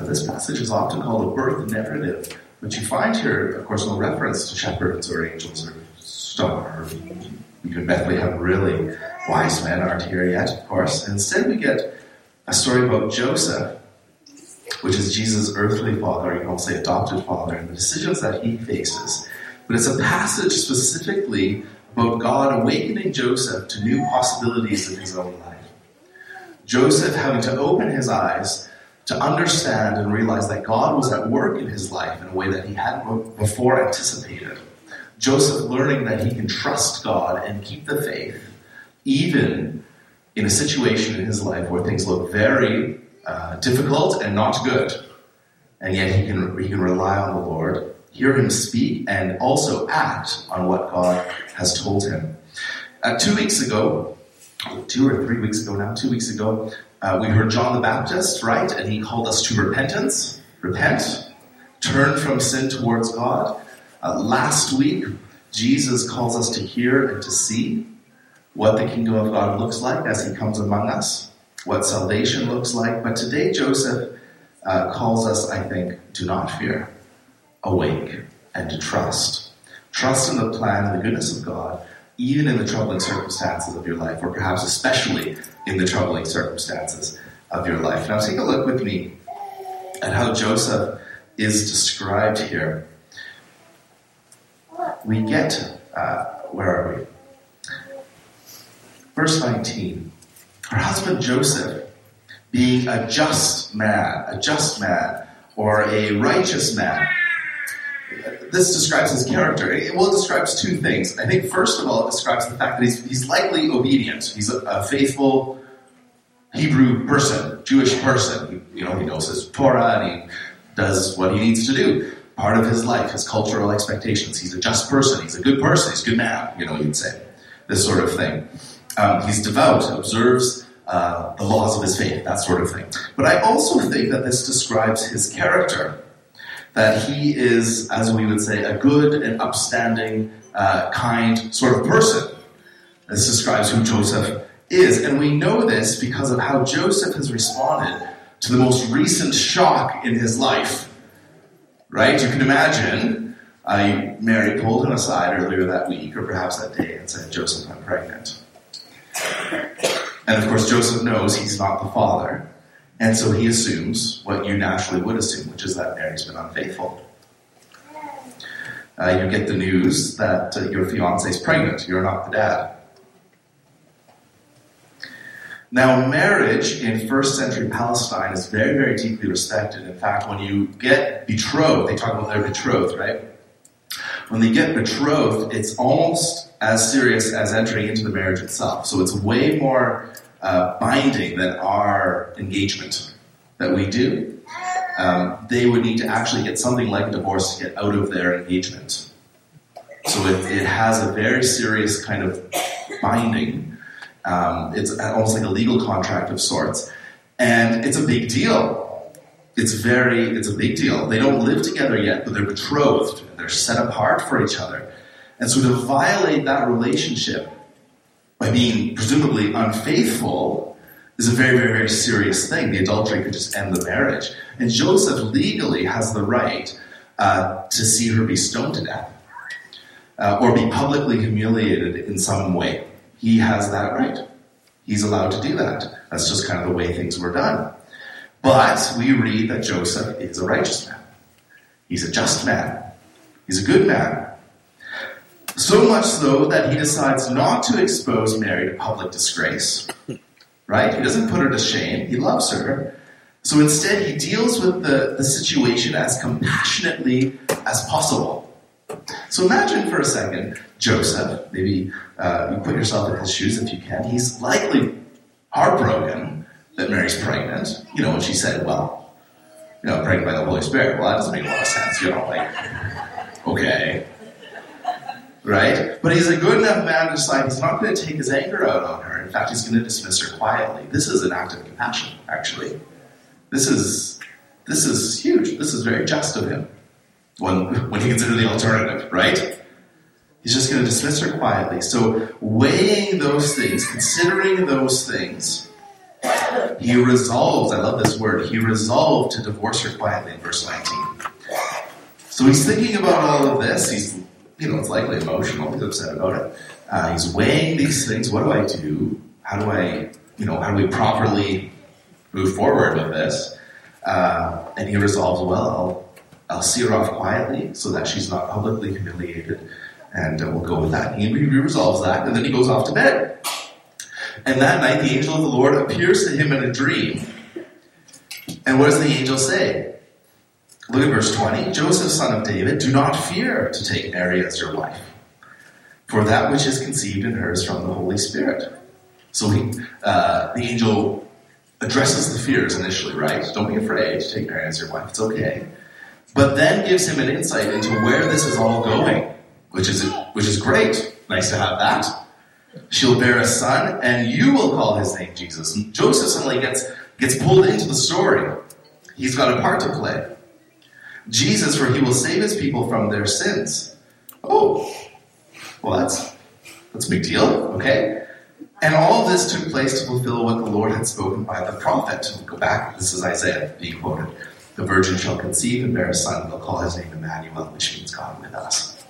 Now, this passage is often called a birth narrative, but you find here, of course, no reference to shepherds or angels or star. Even Bethlehem, really. Wise men aren't here yet, of course. Instead, we get a story about Joseph, which is Jesus' earthly father, you can also say adopted father, and the decisions that he faces. But it's a passage specifically about God awakening Joseph to new possibilities in his own life. Joseph having to open his eyes to understand and realize that God was at work in his life in a way that he hadn't before anticipated. Joseph learning that he can trust God and keep the faith, even in a situation in his life where things look very uh, difficult and not good. And yet he can, he can rely on the Lord, hear him speak, and also act on what God has told him. Uh, two weeks ago, two or three weeks ago now, two weeks ago, uh, we heard John the Baptist, right? And he called us to repentance. Repent. Turn from sin towards God. Uh, last week, Jesus calls us to hear and to see what the kingdom of God looks like as he comes among us, what salvation looks like. But today, Joseph uh, calls us, I think, to not fear, awake, and to trust. Trust in the plan and the goodness of God even in the troubling circumstances of your life, or perhaps especially in the troubling circumstances of your life. Now, take a look with me at how Joseph is described here. We get, uh, where are we? Verse 19. Her husband Joseph, being a just man, a just man, or a righteous man, this describes his character. Well, it describes two things. I think, first of all, it describes the fact that he's, he's likely obedient. He's a, a faithful Hebrew person, Jewish person. He, you know, he knows his Torah and he does what he needs to do. Part of his life, his cultural expectations. He's a just person. He's a good person. He's a good man, you know, you'd say. This sort of thing. Um, he's devout, observes uh, the laws of his faith, that sort of thing. But I also think that this describes his character that he is, as we would say, a good and upstanding, uh, kind sort of person. This describes who Joseph is. And we know this because of how Joseph has responded to the most recent shock in his life. Right? You can imagine uh, Mary pulled him aside earlier that week, or perhaps that day, and said, Joseph, I'm pregnant. And of course, Joseph knows he's not the father. And so he assumes what you naturally would assume, which is that Mary's been unfaithful. Uh, you get the news that uh, your fiance is pregnant, you're not the dad. Now, marriage in first century Palestine is very, very deeply respected. In fact, when you get betrothed, they talk about their betrothed, right? When they get betrothed, it's almost as serious as entering into the marriage itself. So it's way more uh, binding than our engagement that we do. Um, they would need to actually get something like a divorce to get out of their engagement. So it, it has a very serious kind of binding. Um, it's almost like a legal contract of sorts. And it's a big deal. It's very, it's a big deal. They don't live together yet, but they're betrothed. They're set apart for each other. And so to violate that relationship by being presumably unfaithful is a very, very, very serious thing. The adultery could just end the marriage. And Joseph legally has the right uh, to see her be stoned to death uh, or be publicly humiliated in some way. He has that right. He's allowed to do that. That's just kind of the way things were done. But we read that Joseph is a righteous man. He's a just man. He's a good man. So much so that he decides not to expose Mary to public disgrace. Right? He doesn't put her to shame. He loves her. So instead, he deals with the, the situation as compassionately as possible. So imagine for a second Joseph. Maybe uh, you put yourself in his shoes if you can. He's likely heartbroken that Mary's pregnant. You know, when she said, well, you know, pregnant by the Holy Spirit. Well, that doesn't make a lot of sense. You know, like, okay right? But he's a good enough man to decide he's not going to take his anger out on her. In fact, he's going to dismiss her quietly. This is an act of compassion, actually. This is this is huge. This is very just of him when when you consider the alternative, right? He's just going to dismiss her quietly. So weighing those things, considering those things, He resolves, I love this word, he resolved to divorce her quietly in verse 19. So he's thinking about all of this. He's, you know, it's likely emotional. He's upset about it. Uh, he's weighing these things. What do I do? How do I, you know, how do we properly move forward with this? Uh, and he resolves, well, I'll, I'll see her off quietly so that she's not publicly humiliated. And uh, we'll go with that. He, he resolves that, and then he goes off to bed. And that night, the angel of the Lord appears to him in a dream. And what does the angel say? Look at verse 20. Joseph, son of David, do not fear to take Mary as your wife, for that which is conceived in her is from the Holy Spirit. So he, uh, the angel addresses the fears initially, right? Don't be afraid to take Mary as your wife. It's okay. But then gives him an insight into where this is all going, which is which is great. Nice to have that. She'll bear a son, and you will call his name Jesus. And Joseph suddenly gets gets pulled into the story. He's got a part to play. Jesus, for he will save his people from their sins. Oh, well, that's that's a big deal. Okay. And all of this took place to fulfill what the Lord had spoken by the prophet. We'll go back. This is Isaiah being quoted. The virgin shall conceive and bear a son, they'll call his name Emmanuel, which means God with us.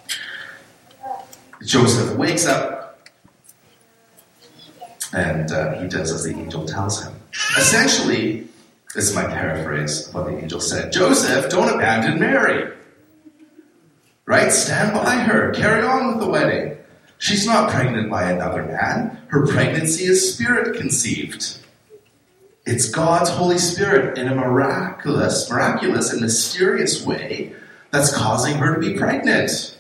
Joseph wakes up, and uh, he does as the angel tells him. Essentially, this is my paraphrase of what the angel said Joseph, don't abandon Mary. Right? Stand by her. Carry on with the wedding. She's not pregnant by another man. Her pregnancy is spirit conceived. It's God's Holy Spirit in a miraculous, miraculous and mysterious way that's causing her to be pregnant.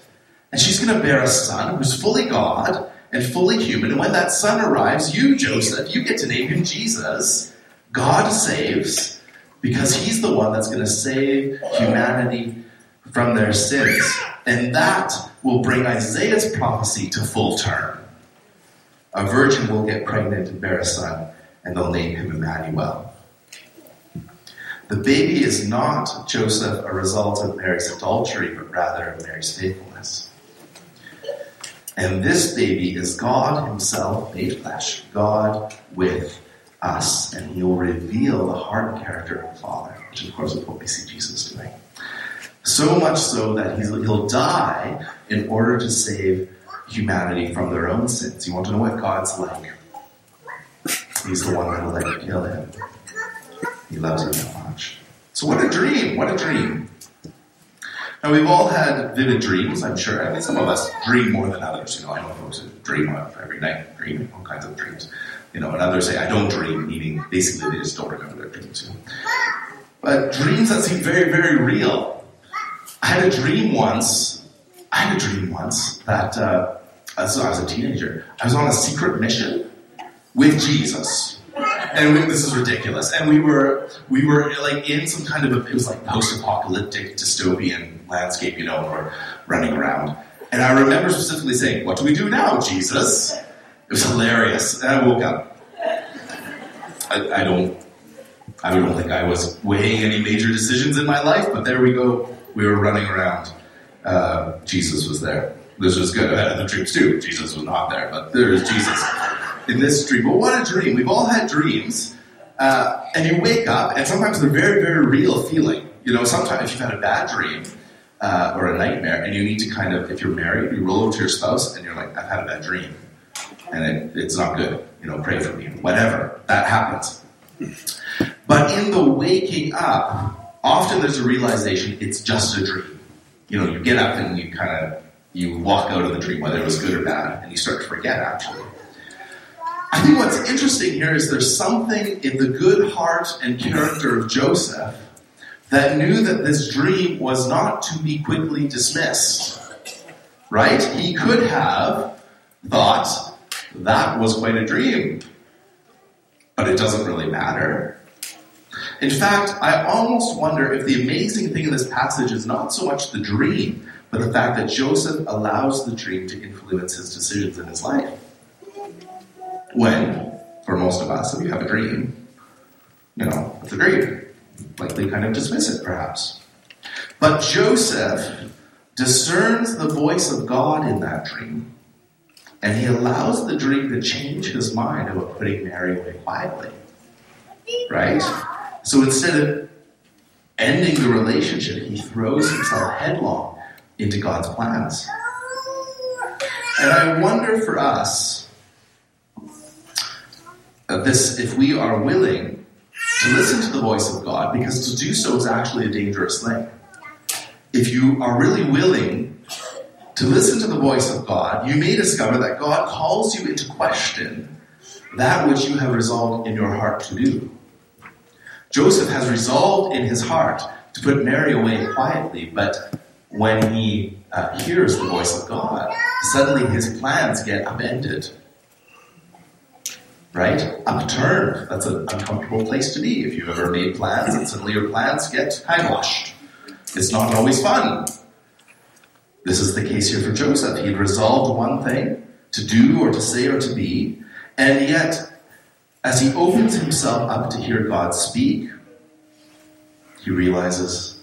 And she's going to bear a son who's fully God and fully human. And when that son arrives, you, Joseph, you get to name him Jesus. God saves because he's the one that's going to save humanity from their sins. And that will bring Isaiah's prophecy to full term. A virgin will get pregnant and bear a son, and they'll name him Emmanuel. The baby is not, Joseph, a result of Mary's adultery, but rather of Mary's faithfulness. And this baby is God Himself made flesh, God with us, and He will reveal the heart and character of the Father, which of course is what we see Jesus doing. So much so that he'll die in order to save humanity from their own sins. You want to know what God's like? He's the one that'll let you kill him. He loves you that much. So what a dream! What a dream! Now we've all had vivid dreams, I'm sure. I mean, some of us dream more than others. You know, I know folks who dream every night, dreaming all kinds of dreams. You know, and others say, I don't dream, meaning basically they just don't remember their dreams. But dreams that seem very, very real. I had a dream once. I had a dream once that uh, as I was a teenager, I was on a secret mission with Jesus. And we, this is ridiculous. And we were we were like in some kind of a, it was like post-apocalyptic dystopian landscape, you know, we're running around. And I remember specifically saying, "What do we do now, Jesus?" It was hilarious. And I woke up. I, I don't I don't think I was weighing any major decisions in my life, but there we go we were running around. Uh, Jesus was there. This was good. I had other dreams too. Jesus was not there, but there is Jesus in this dream. But what a dream! We've all had dreams, uh, and you wake up, and sometimes they're very, very real feeling. You know, sometimes you've had a bad dream uh, or a nightmare, and you need to kind of, if you're married, you roll over to your spouse, and you're like, "I've had a bad dream, and it, it's not good." You know, pray for me. Whatever that happens. But in the waking up, often there's a realization it's just a dream. You know, you get up and you kind of you walk out of the dream, whether it was good or bad, and you start to forget actually. I think what's interesting here is there's something in the good heart and character of Joseph that knew that this dream was not to be quickly dismissed. Right? He could have thought that was quite a dream, but it doesn't really matter. In fact, I almost wonder if the amazing thing in this passage is not so much the dream, but the fact that Joseph allows the dream to influence his decisions in his life. When, for most of us, if you have a dream, you know, it's a dream. Likely kind of dismiss it, perhaps. But Joseph discerns the voice of God in that dream, and he allows the dream to change his mind about putting Mary away quietly. right? So instead of ending the relationship, he throws himself headlong into God's plans. And I wonder for us, uh, this if we are willing to listen to the voice of God, because to do so is actually a dangerous thing. If you are really willing to listen to the voice of God, you may discover that God calls you into question that which you have resolved in your heart to do. Joseph has resolved in his heart to put Mary away quietly, but when he uh, hears the voice of God, suddenly his plans get upended. Right? Upturned. That's an uncomfortable place to be if you've ever made plans and suddenly your plans get high-washed. It's not always fun. This is the case here for Joseph. He had resolved one thing to do or to say or to be, and yet, as he opens himself up to hear God speak, he realizes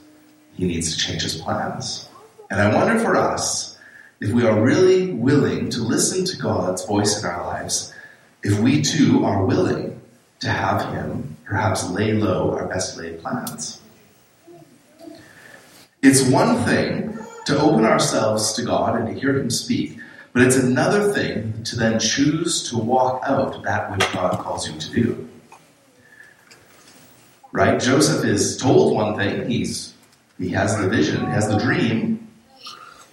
he needs to change his plans. And I wonder for us, if we are really willing to listen to God's voice in our lives, if we too are willing to have him perhaps lay low our best laid plans. It's one thing to open ourselves to God and to hear him speak, but it's another thing to then choose to walk out that which God calls you to do. Right? Joseph is told one thing, he's he has the vision, has the dream,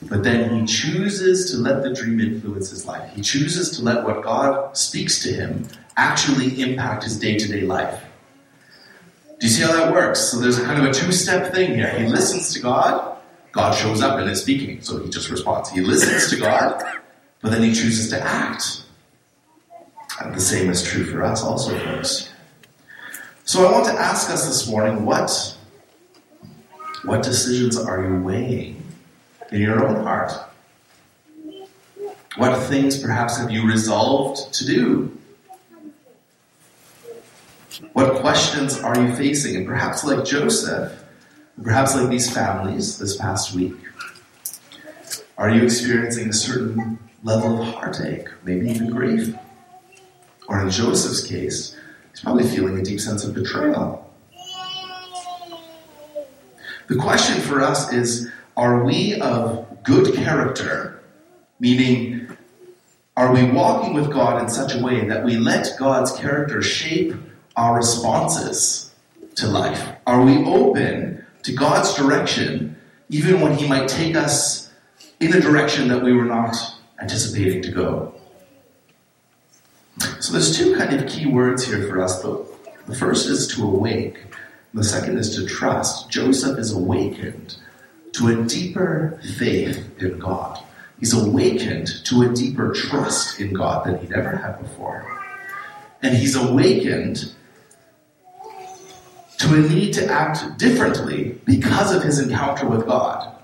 but then he chooses to let the dream influence his life. He chooses to let what God speaks to him actually impact his day-to-day life. Do you see how that works? So there's kind of a two-step thing here. He listens to God, God shows up and is speaking, so he just responds. He listens to God, but then he chooses to act. And the same is true for us also, folks. So I want to ask us this morning what, what decisions are you weighing in your own heart? What things perhaps have you resolved to do? What questions are you facing? And perhaps like Joseph, perhaps like these families this past week, are you experiencing a certain level of heartache, maybe even grief? Or in Joseph's case, he's probably feeling a deep sense of betrayal. The question for us is are we of good character? Meaning, are we walking with God in such a way that we let God's character shape our responses to life? Are we open to God's direction even when He might take us in a direction that we were not anticipating to go? So there's two kind of key words here for us, though. The first is to awake. The second is to trust. Joseph is awakened to a deeper faith in God. He's awakened to a deeper trust in God than he'd ever had before. And he's awakened to a need to act differently because of his encounter with God.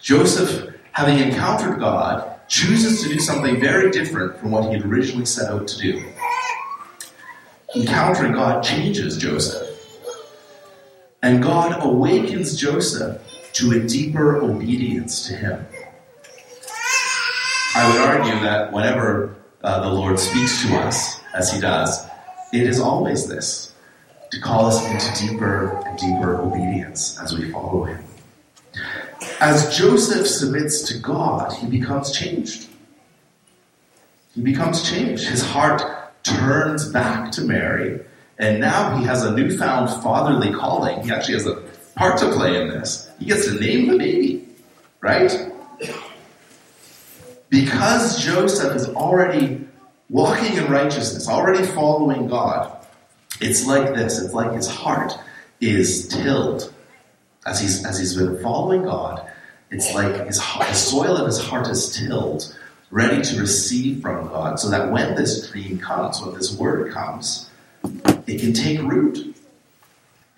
Joseph, having encountered God, chooses to do something very different from what he had originally set out to do. Encountering God changes Joseph. And God awakens Joseph to a deeper obedience to him. I would argue that whenever uh, the Lord speaks to us, as he does, it is always this to call us into deeper and deeper obedience as we follow him. As Joseph submits to God, he becomes changed. He becomes changed. His heart turns back to Mary, and now he has a newfound fatherly calling. He actually has a part to play in this. He gets to name the baby, right? Because Joseph is already walking in righteousness, already following God, it's like this. It's like his heart is tilled. As he's, as he's been following God, it's like his, the soil of his heart is tilled, ready to receive from God, so that when this dream comes, when this word comes, it can take root.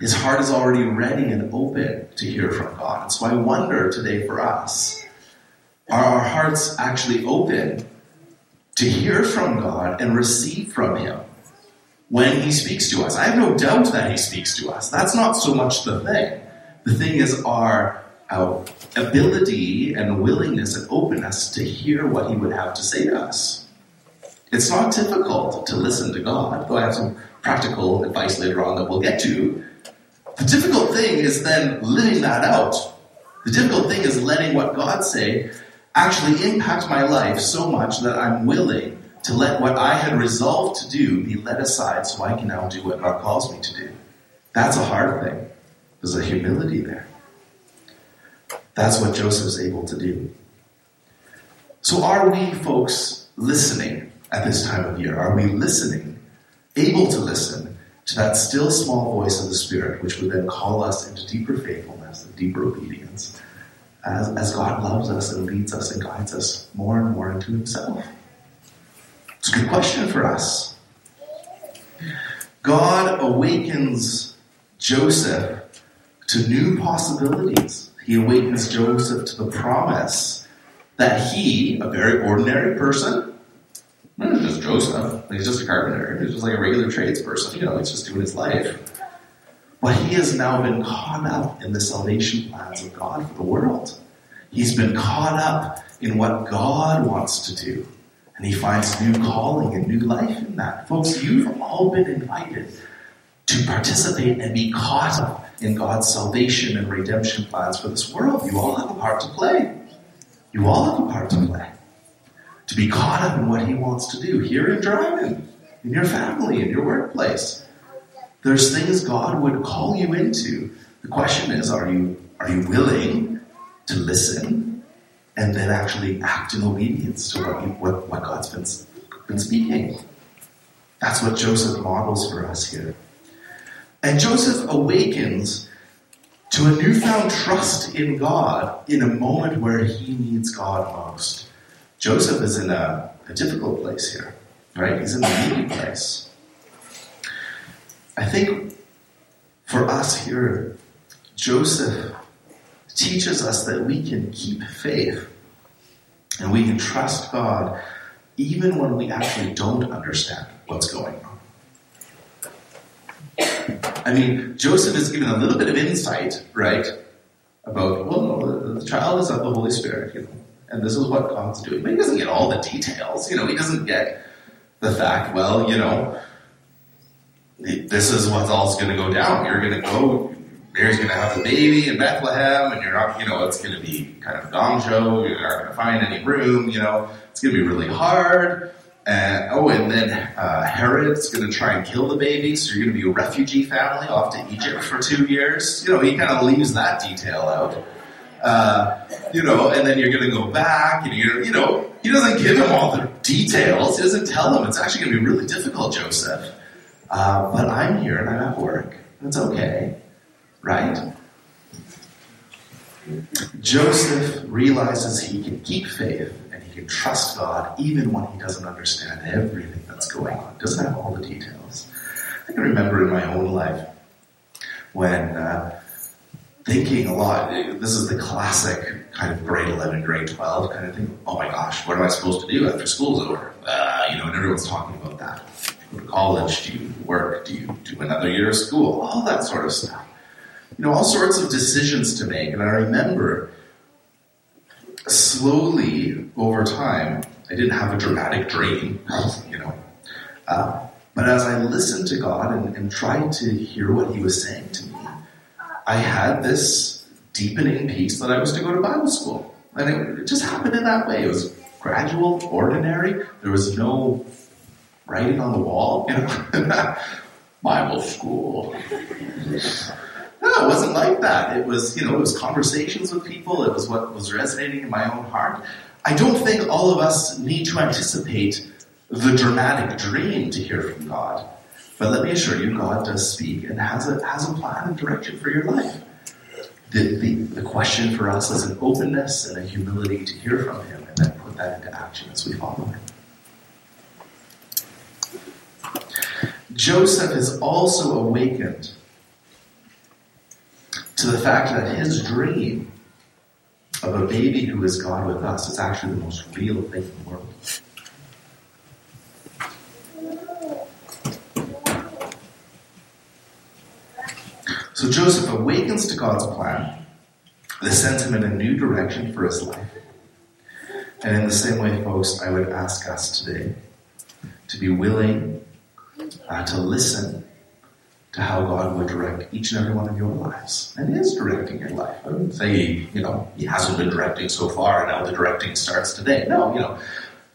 His heart is already ready and open to hear from God. And so I wonder today for us are our hearts actually open to hear from God and receive from Him when He speaks to us? I have no doubt that He speaks to us. That's not so much the thing. The thing is our, our ability and willingness and openness to hear what He would have to say to us. It's not difficult to listen to God, though I have some practical advice later on that we'll get to. The difficult thing is then living that out. The difficult thing is letting what God say actually impact my life so much that I'm willing to let what I had resolved to do be let aside so I can now do what God calls me to do. That's a hard thing. There's a humility there. That's what Joseph Joseph's able to do. So, are we, folks, listening at this time of year? Are we listening, able to listen to that still small voice of the Spirit, which would then call us into deeper faithfulness and deeper obedience as, as God loves us and leads us and guides us more and more into Himself? It's a good question for us. God awakens Joseph to new possibilities. He awakens Joseph to the promise that he, a very ordinary person, not just Joseph, he's just a carpenter, he's just like a regular tradesperson, you know, he's just doing his life. But he has now been caught up in the salvation plans of God for the world. He's been caught up in what God wants to do. And he finds new calling and new life in that. Folks, you've all been invited to participate and be caught up in God's salvation and redemption plans for this world. You all have a part to play. You all have a part to play. To be caught up in what he wants to do here in Dryden, in your family, in your workplace. There's things God would call you into. The question is, are you, are you willing to listen and then actually act in obedience to what, what, what God's been, been speaking. That's what Joseph models for us here. And Joseph awakens to a newfound trust in God in a moment where he needs God most. Joseph is in a, a difficult place here, right? He's in a needy place. I think for us here, Joseph teaches us that we can keep faith and we can trust God even when we actually don't understand what's going on. I mean, Joseph is given a little bit of insight, right, about, well, no, the child is of the Holy Spirit, you know, and this is what God's doing. But he doesn't get all the details, you know, he doesn't get the fact, well, you know, this is what's all going to go down. You're going to go Mary's going to have the baby in Bethlehem, and you're not, you know, it's going to be kind of gong show. You're not going to find any room, you know, it's going to be really hard. And, oh, and then uh, Herod's going to try and kill the baby, so you're going to be a refugee family off to Egypt for two years. You know, he kind of leaves that detail out. Uh, you know, and then you're going to go back, and you're, you know, he doesn't give him all the details. He doesn't tell him. It's actually going to be really difficult, Joseph. Uh, but I'm here and I'm at work. It's okay. Right? Joseph realizes he can keep faith and he can trust God even when he doesn't understand everything that's going on, doesn't have all the details. I can remember in my own life when uh, thinking a lot, this is the classic kind of grade 11, grade 12 kind of thing. Oh my gosh, what am I supposed to do after school's over? Uh, you know, and everyone's talking about that. Go to college, do you work, do you do another year of school, all that sort of stuff you know, all sorts of decisions to make. And I remember slowly over time, I didn't have a dramatic dream, you know. Uh, but as I listened to God and, and tried to hear what He was saying to me, I had this deepening peace that I was to go to Bible school. And it, it just happened in that way. It was gradual, ordinary. There was no writing on the wall, you know. Bible school. No, it wasn't like that. It was, you know, it was conversations with people. It was what was resonating in my own heart. I don't think all of us need to anticipate the dramatic dream to hear from God. But let me assure you, God does speak and has a, has a plan and direction for your life. The, the, the question for us is an openness and a humility to hear from Him and then put that into action as we follow Him. Joseph is also awakened to the fact that his dream of a baby who is God with us is actually the most real thing in the world. So Joseph awakens to God's plan. This sends him in a new direction for his life. And in the same way, folks, I would ask us today to be willing uh, to listen to how God would direct each and every one of your lives. And is directing your life. I wouldn't say, you know, He hasn't been directing so far and now the directing starts today. No, you know.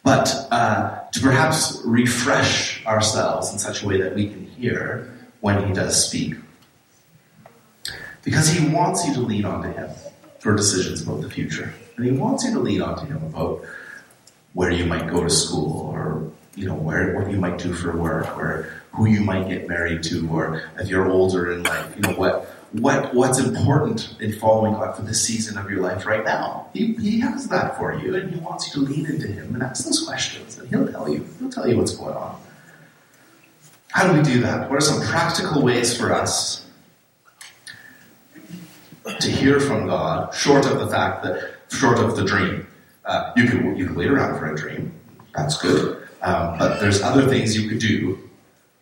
But uh, to perhaps refresh ourselves in such a way that we can hear when He does speak. Because He wants you to lean onto Him for decisions about the future. And He wants you to lean onto Him about where you might go to school or you know where what you might do for work or who you might get married to or if you're older in life you know what what what's important in following God for the season of your life right now? He, he has that for you and he wants you to lean into him and ask those questions and he'll tell you. He'll tell you what's going on. How do we do that? What are some practical ways for us to hear from God short of the fact that short of the dream? Uh, you can you can wait around for a dream. That's good. Um, but there's other things you could do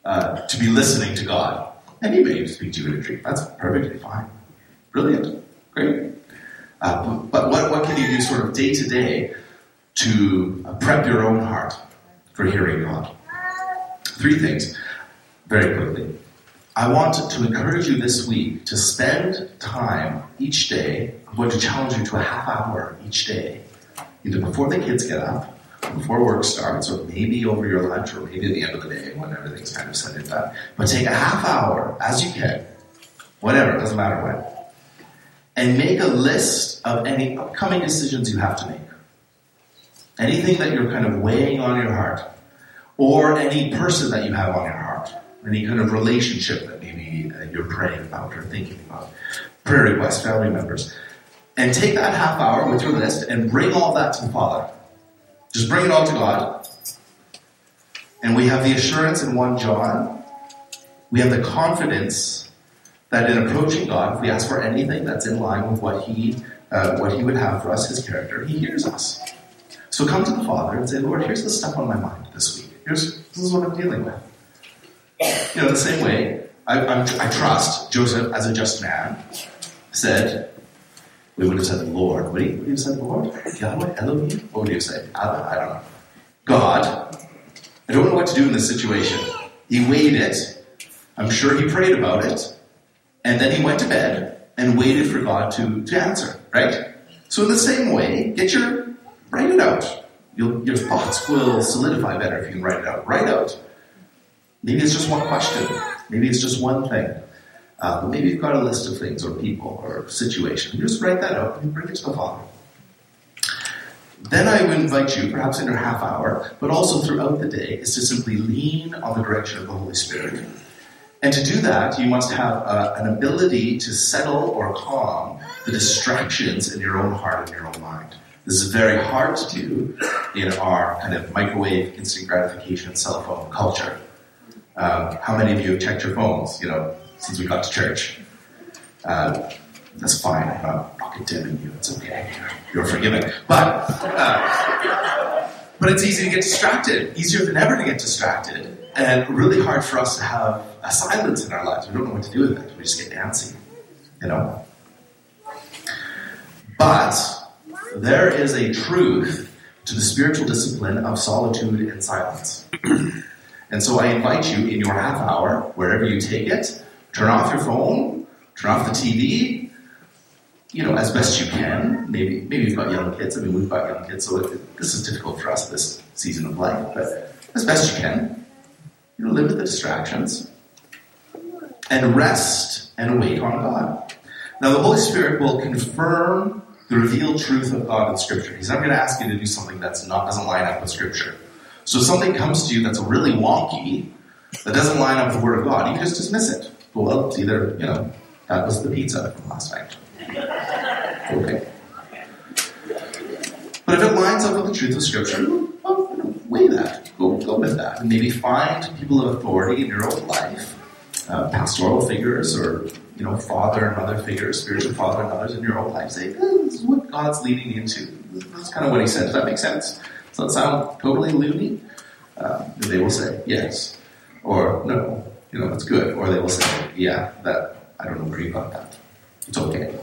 uh, to be listening to God. He may speak to you in a dream. That's perfectly fine. Brilliant. Great. Uh, but what, what can you do sort of day to day to uh, prep your own heart for hearing God? Three things, very quickly. I want to encourage you this week to spend time each day. I'm going to challenge you to a half hour each day, either before the kids get up before work starts, or maybe over your lunch, or maybe at the end of the day when everything's kind of said and done. But take a half hour as you can, whatever, doesn't matter when, and make a list of any upcoming decisions you have to make. Anything that you're kind of weighing on your heart, or any person that you have on your heart, any kind of relationship that maybe uh, you're praying about or thinking about, prayer requests, family members. And take that half hour with your list and bring all that to the Father. Just bring it all to God. And we have the assurance in 1 John, we have the confidence that in approaching God, if we ask for anything that's in line with what He, uh, what He would have for us, His character, He hears us. So come to the Father and say, Lord, here's the stuff on my mind this week. Here's, this is what I'm dealing with. You know, the same way, I, I trust Joseph as a just man said, we would have said Lord. Would he, would he have said Lord? Yahweh? Elohim? What would he have said? I don't know. God. I don't know what to do in this situation. He weighed it. I'm sure he prayed about it. And then he went to bed and waited for God to, to answer, right? So in the same way, get your, write it out. You'll, your thoughts will solidify better if you can write it out. Write out. Maybe it's just one question. Maybe it's just one thing. Uh, maybe you've got a list of things or people or situation. Just write that out and bring it to the Father. Then I would invite you, perhaps in your half hour, but also throughout the day, is to simply lean on the direction of the Holy Spirit. And to do that, you must have uh, an ability to settle or calm the distractions in your own heart and your own mind. This is very hard to do in our kind of microwave, instant gratification cell phone culture. Um, how many of you have checked your phones? You know, since we got to church. Uh, that's fine. I'm not, condemning you. It's okay. You're, you're forgiven. But uh, but it's easy to get distracted. Easier than ever to get distracted, and really hard for us to have a silence in our lives. We don't know what to do with it. We just get antsy, you know. But there is a truth to the spiritual discipline of solitude and silence. and so I invite you in your half hour, wherever you take it, Turn off your phone, turn off the TV, you know, as best you can. Maybe, maybe you've got young kids. I mean, we've got young kids, so it, this is difficult for us this season of life. But as best you can, you know, limit the distractions and rest and wait on God. Now, the Holy Spirit will confirm the revealed truth of God in Scripture. He's not going to ask you to do something that's not doesn't line up with Scripture. So, if something comes to you that's really wonky, that doesn't line up with the Word of God, you can just dismiss it well, it's either, you know, that was the pizza from last night. Okay. But if it lines up with the truth of Scripture, weigh that. Go, go with that. And maybe find people of authority in your own life, uh, pastoral figures or, you know, father and mother figures, spiritual father and mothers in your own life. Say, oh, this is what God's leading into. That's kind of what he said. Does that make sense? Does that sound totally loony? Uh, they will say, yes. Or, no, you know, it's good. Or they will say, yeah, that, I don't you got that. It's okay.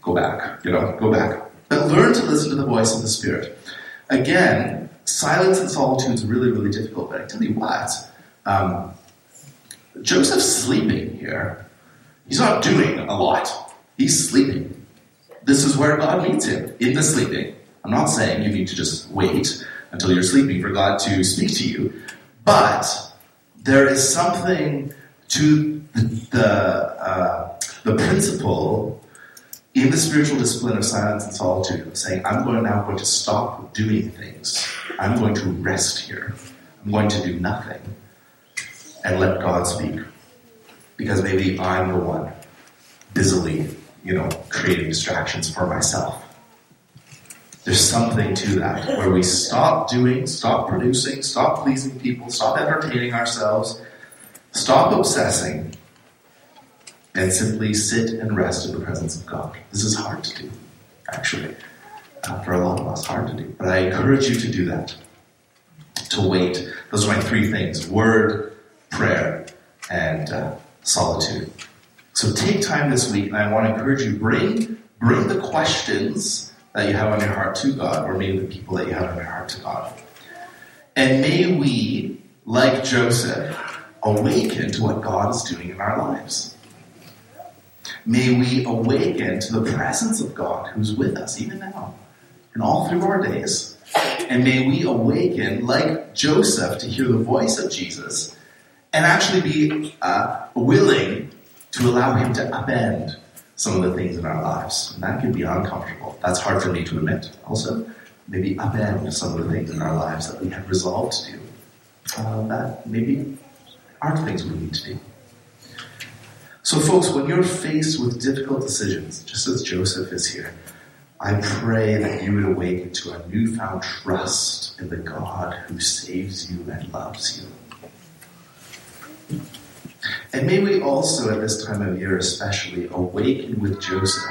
Go back, you know, go back. But learn to listen to the voice of the Spirit. Again, silence and solitude is really, really difficult, but I tell you what, um, Joseph's sleeping here. He's not doing a lot. He's sleeping. This is where God meets him, in the sleeping. I'm not saying you need to just wait until you're sleeping for God to speak to you, but there is something to the, the, uh, the principle in the spiritual discipline of silence and solitude of saying, I'm going now going to stop doing things. I'm going to rest here. I'm going to do nothing and let God speak. Because maybe I'm the one busily, you know, creating distractions for myself. There's something to that where we stop doing, stop producing, stop pleasing people, stop entertaining ourselves, stop obsessing, and simply sit and rest in the presence of God. This is hard to do, actually, uh, for a lot of us, hard to do. But I encourage you to do that, to wait. Those are my three things word, prayer, and uh, solitude. So take time this week, and I want to encourage you bring bring the questions that you have on your heart to God, or maybe the people that you have on your heart to God. And may we, like Joseph, awaken to what God is doing in our lives. May we awaken to the presence of God who's with us even now and all through our days. And may we awaken, like Joseph, to hear the voice of Jesus and actually be uh, willing to allow him to upend some of the things in our lives. And that can be uncomfortable. That's hard for me to admit. Also, maybe upend some of the things in our lives that we have resolved to do. Uh, that maybe aren't things we need to do. So, folks, when you're faced with difficult decisions, just as Joseph is here, I pray that you would awaken to a newfound trust in the God who saves you and loves you. And may we also, at this time of year especially, awaken with Joseph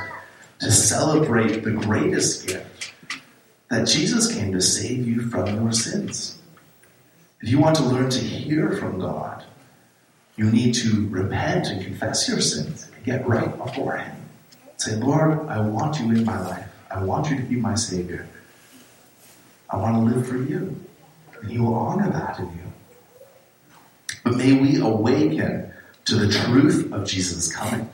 to celebrate the greatest gift that Jesus came to save you from your sins. If you want to learn to hear from God, you need to repent and confess your sins and get right before Him. Say, Lord, I want you in my life. I want you to be my Savior. I want to live for you. And He will honor that in you. But may we awaken to the truth of Jesus' coming.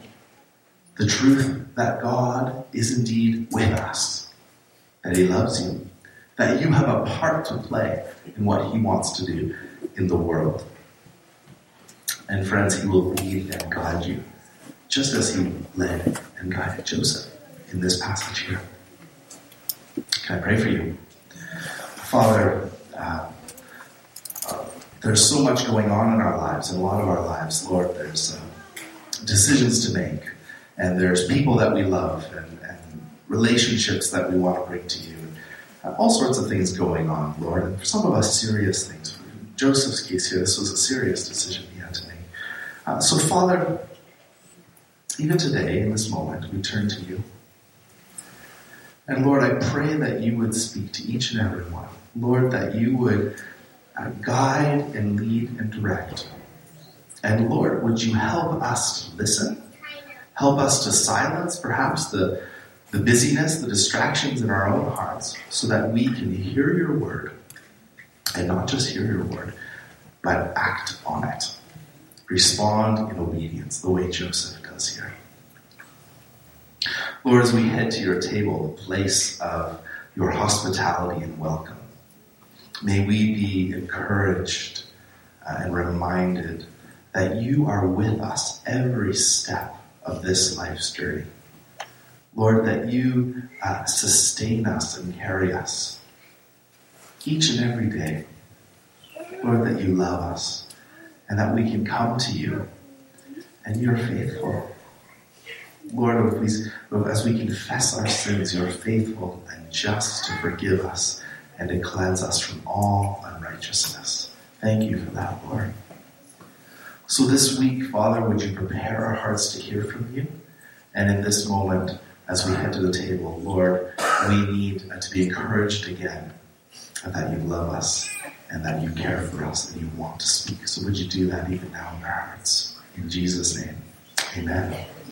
The truth that God is indeed with us, that He loves you, that you have a part to play in what He wants to do in the world. And friends, He will lead and guide you, just as He led and guided Joseph in this passage here. Can I pray for you? Father, uh, there's so much going on in our lives, in a lot of our lives, Lord. There's uh, decisions to make, and there's people that we love, and, and relationships that we want to bring to you, and all sorts of things going on, Lord. And for some of us, serious things. For Joseph's case here, this was a serious decision he had to make. Uh, so, Father, even today, in this moment, we turn to you. And Lord, I pray that you would speak to each and every one. Lord, that you would uh, guide and lead and direct. And Lord, would you help us to listen? Help us to silence perhaps the, the busyness, the distractions in our own hearts, so that we can hear your word. And not just hear your word, but act on it. Respond in obedience, the way Joseph does here. Lord, as we head to your table, the place of your hospitality and welcome, may we be encouraged uh, and reminded that you are with us every step of this life's journey. Lord, that you uh, sustain us and carry us each and every day. Lord, that you love us and that we can come to you and you're faithful. Lord, as we confess our sins, you're faithful and just to forgive us and to cleanse us from all unrighteousness. Thank you for that, Lord. So this week, Father, would you prepare our hearts to hear from you? And in this moment, as we head to the table, Lord, we need uh, to be encouraged again that you love us and that you care for us and you want to speak. So would you do that even now in our hearts? In Jesus' name, amen.